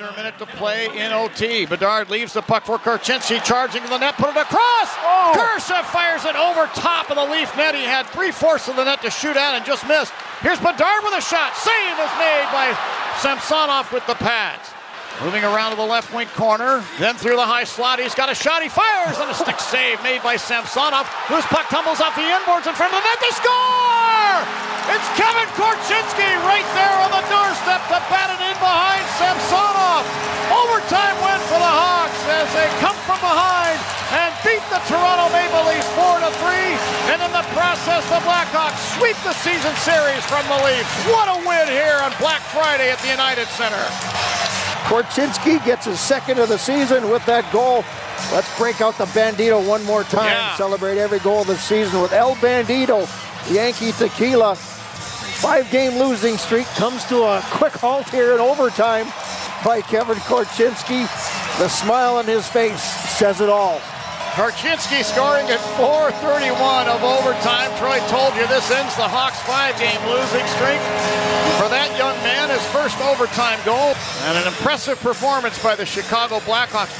A minute to play in OT. Bedard leaves the puck for Korchinski, charging the net, put it across. Oh. Fires it over top of the Leaf net. He had three fourths of the net to shoot at and just missed. Here's Bedard with a shot. Save is made by Samsonov with the pads. Moving around to the left wing corner, then through the high slot. He's got a shot. He fires and a stick save made by Samsonov, whose puck tumbles off the inboards in front of the net. They score! It's Kevin Korchinski right And in the process, the Blackhawks sweep the season series from the Leafs. What a win here on Black Friday at the United Center. Korchinski gets his second of the season with that goal. Let's break out the Bandido one more time. Yeah. Celebrate every goal of the season with El Bandido, Yankee Tequila. Five game losing streak comes to a quick halt here in overtime by Kevin Korchinski. The smile on his face says it all. Korchinski scoring at 4:31 of overtime. Troy told you this ends the Hawks' five-game losing streak. For that young man, his first overtime goal and an impressive performance by the Chicago Blackhawks.